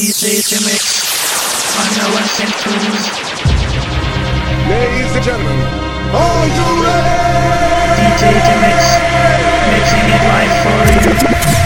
DJ J-MYX on the ones and twos. Ladies and gentlemen, are you ready? DJ mixing it live for you.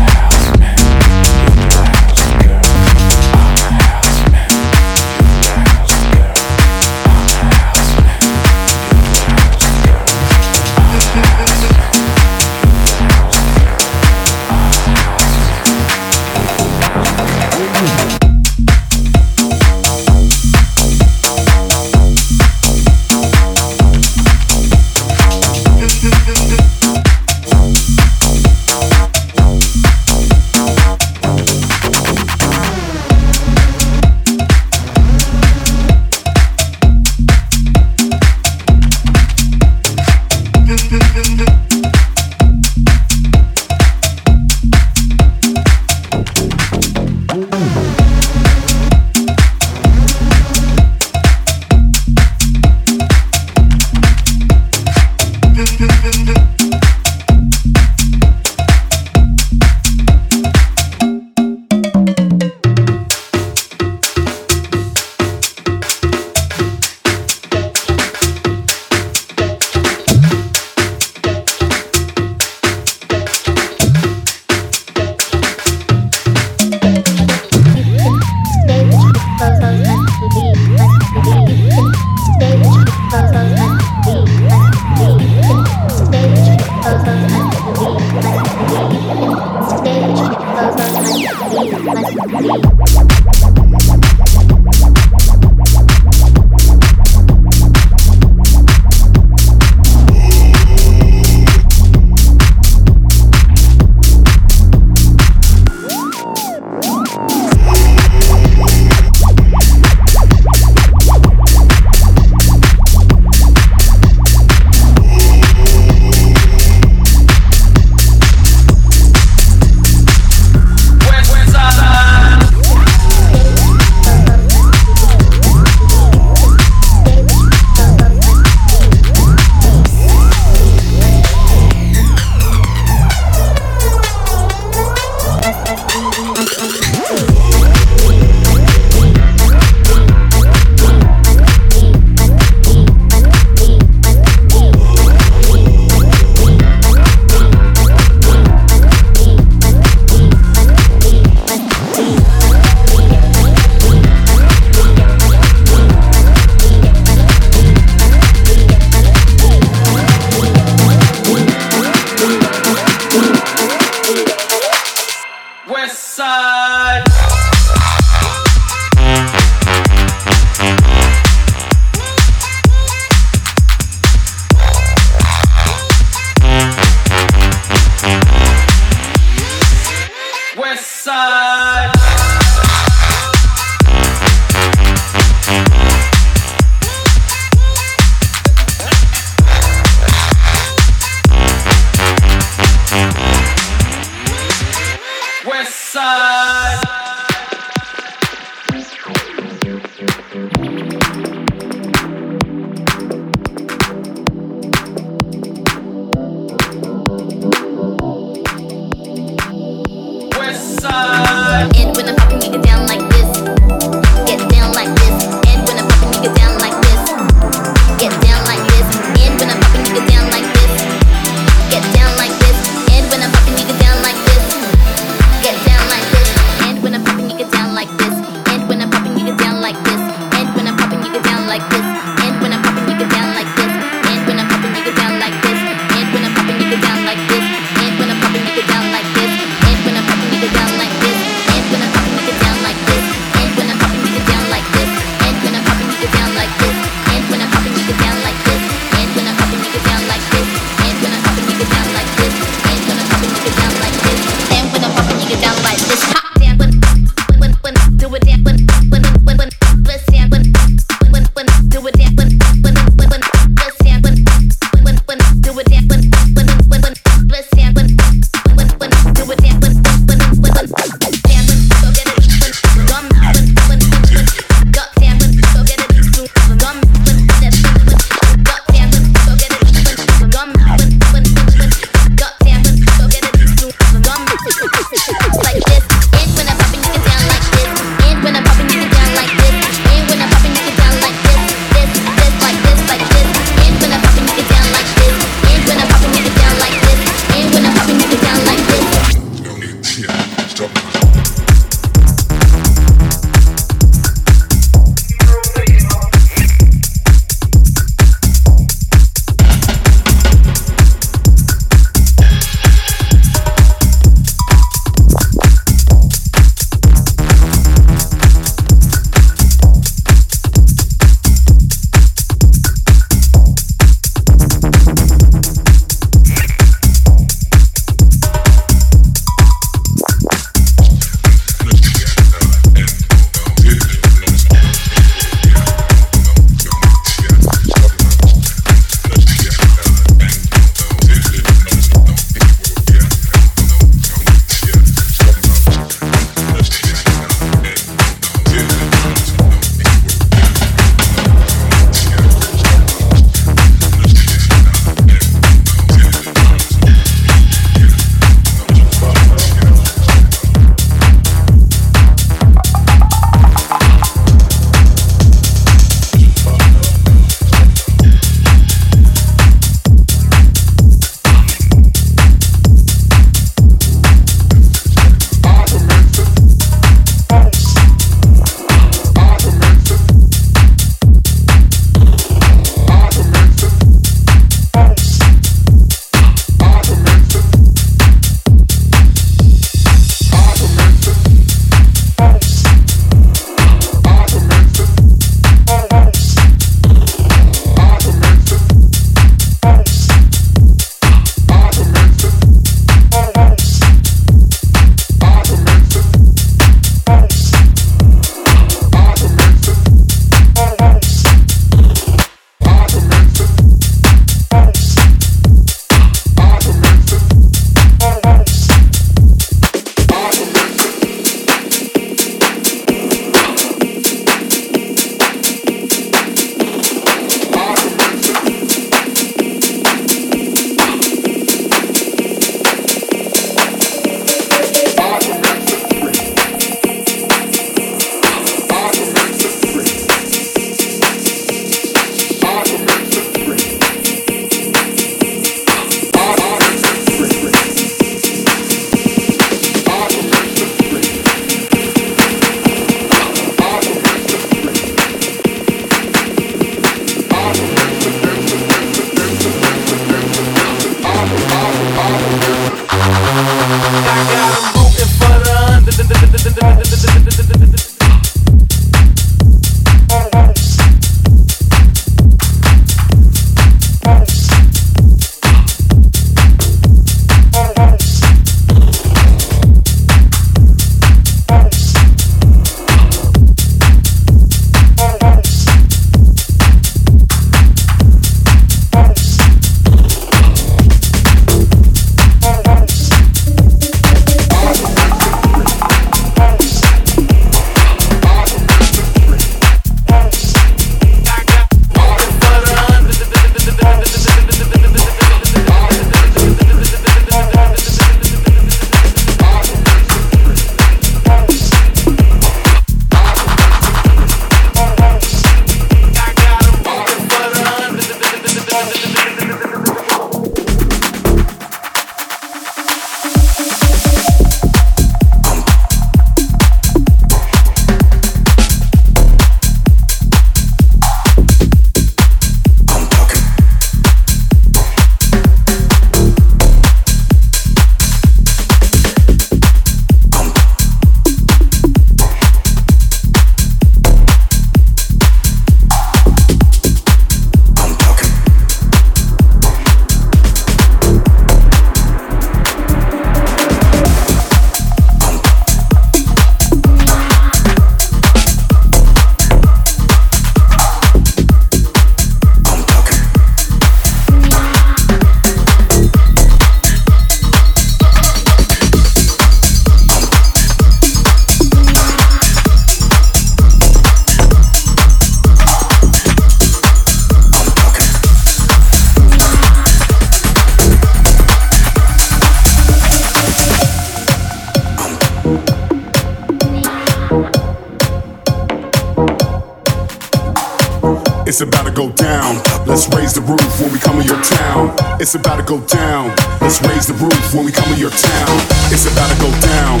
go down. Let's raise the roof when we come to your town. It's about to go down.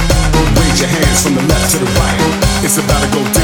Raise your hands from the left to the right. It's about to go down.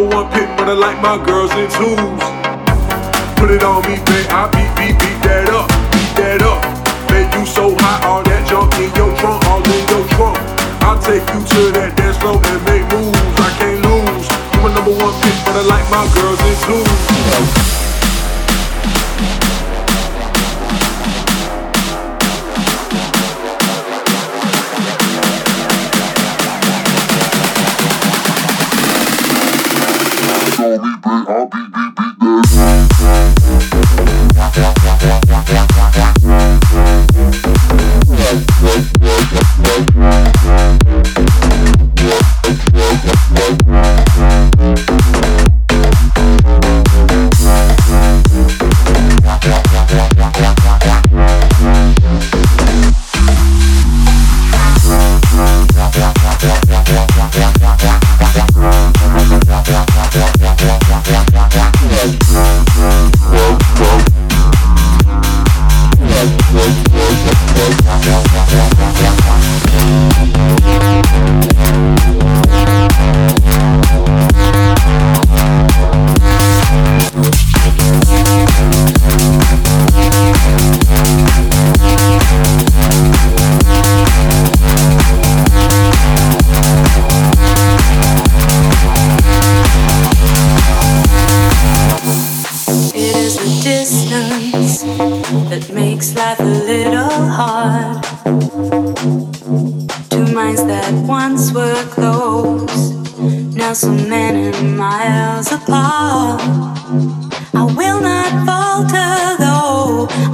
number one pick, but I like my girls in twos. Put it on me, babe. I beat, beat, beat that up, beat that up. Man, you so hot, all that junk in your trunk, all in your trunk. I'll take you to that dance floor and make moves. I can't lose. You my number one pick, but I like my girls in twos.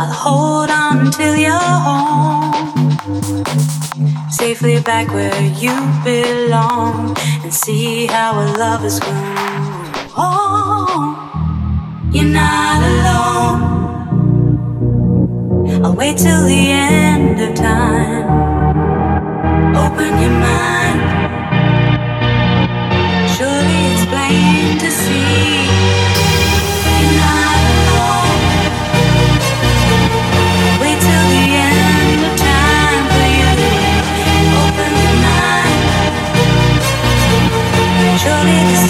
I'll hold on till you're home. Safely back where you belong and see how our love is grown. Oh, you're not alone. I'll wait till the end of time. Open your mind. Surely it's plain to Surely this